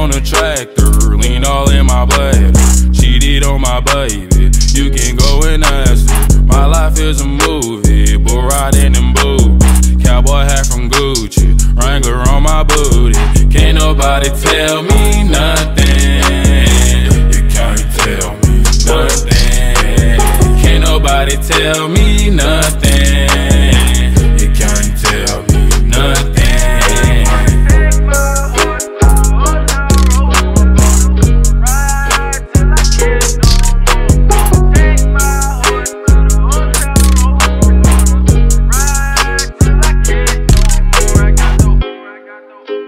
on a tractor, lean all in my blood. Cheated on my baby, you can go and ask her. My life is a movie, bull riding in boots. Cowboy hat from Gucci, Wrangler on my booty. Can't nobody tell me nothing. You can't tell me nothing. Can't nobody tell me nothing. I know.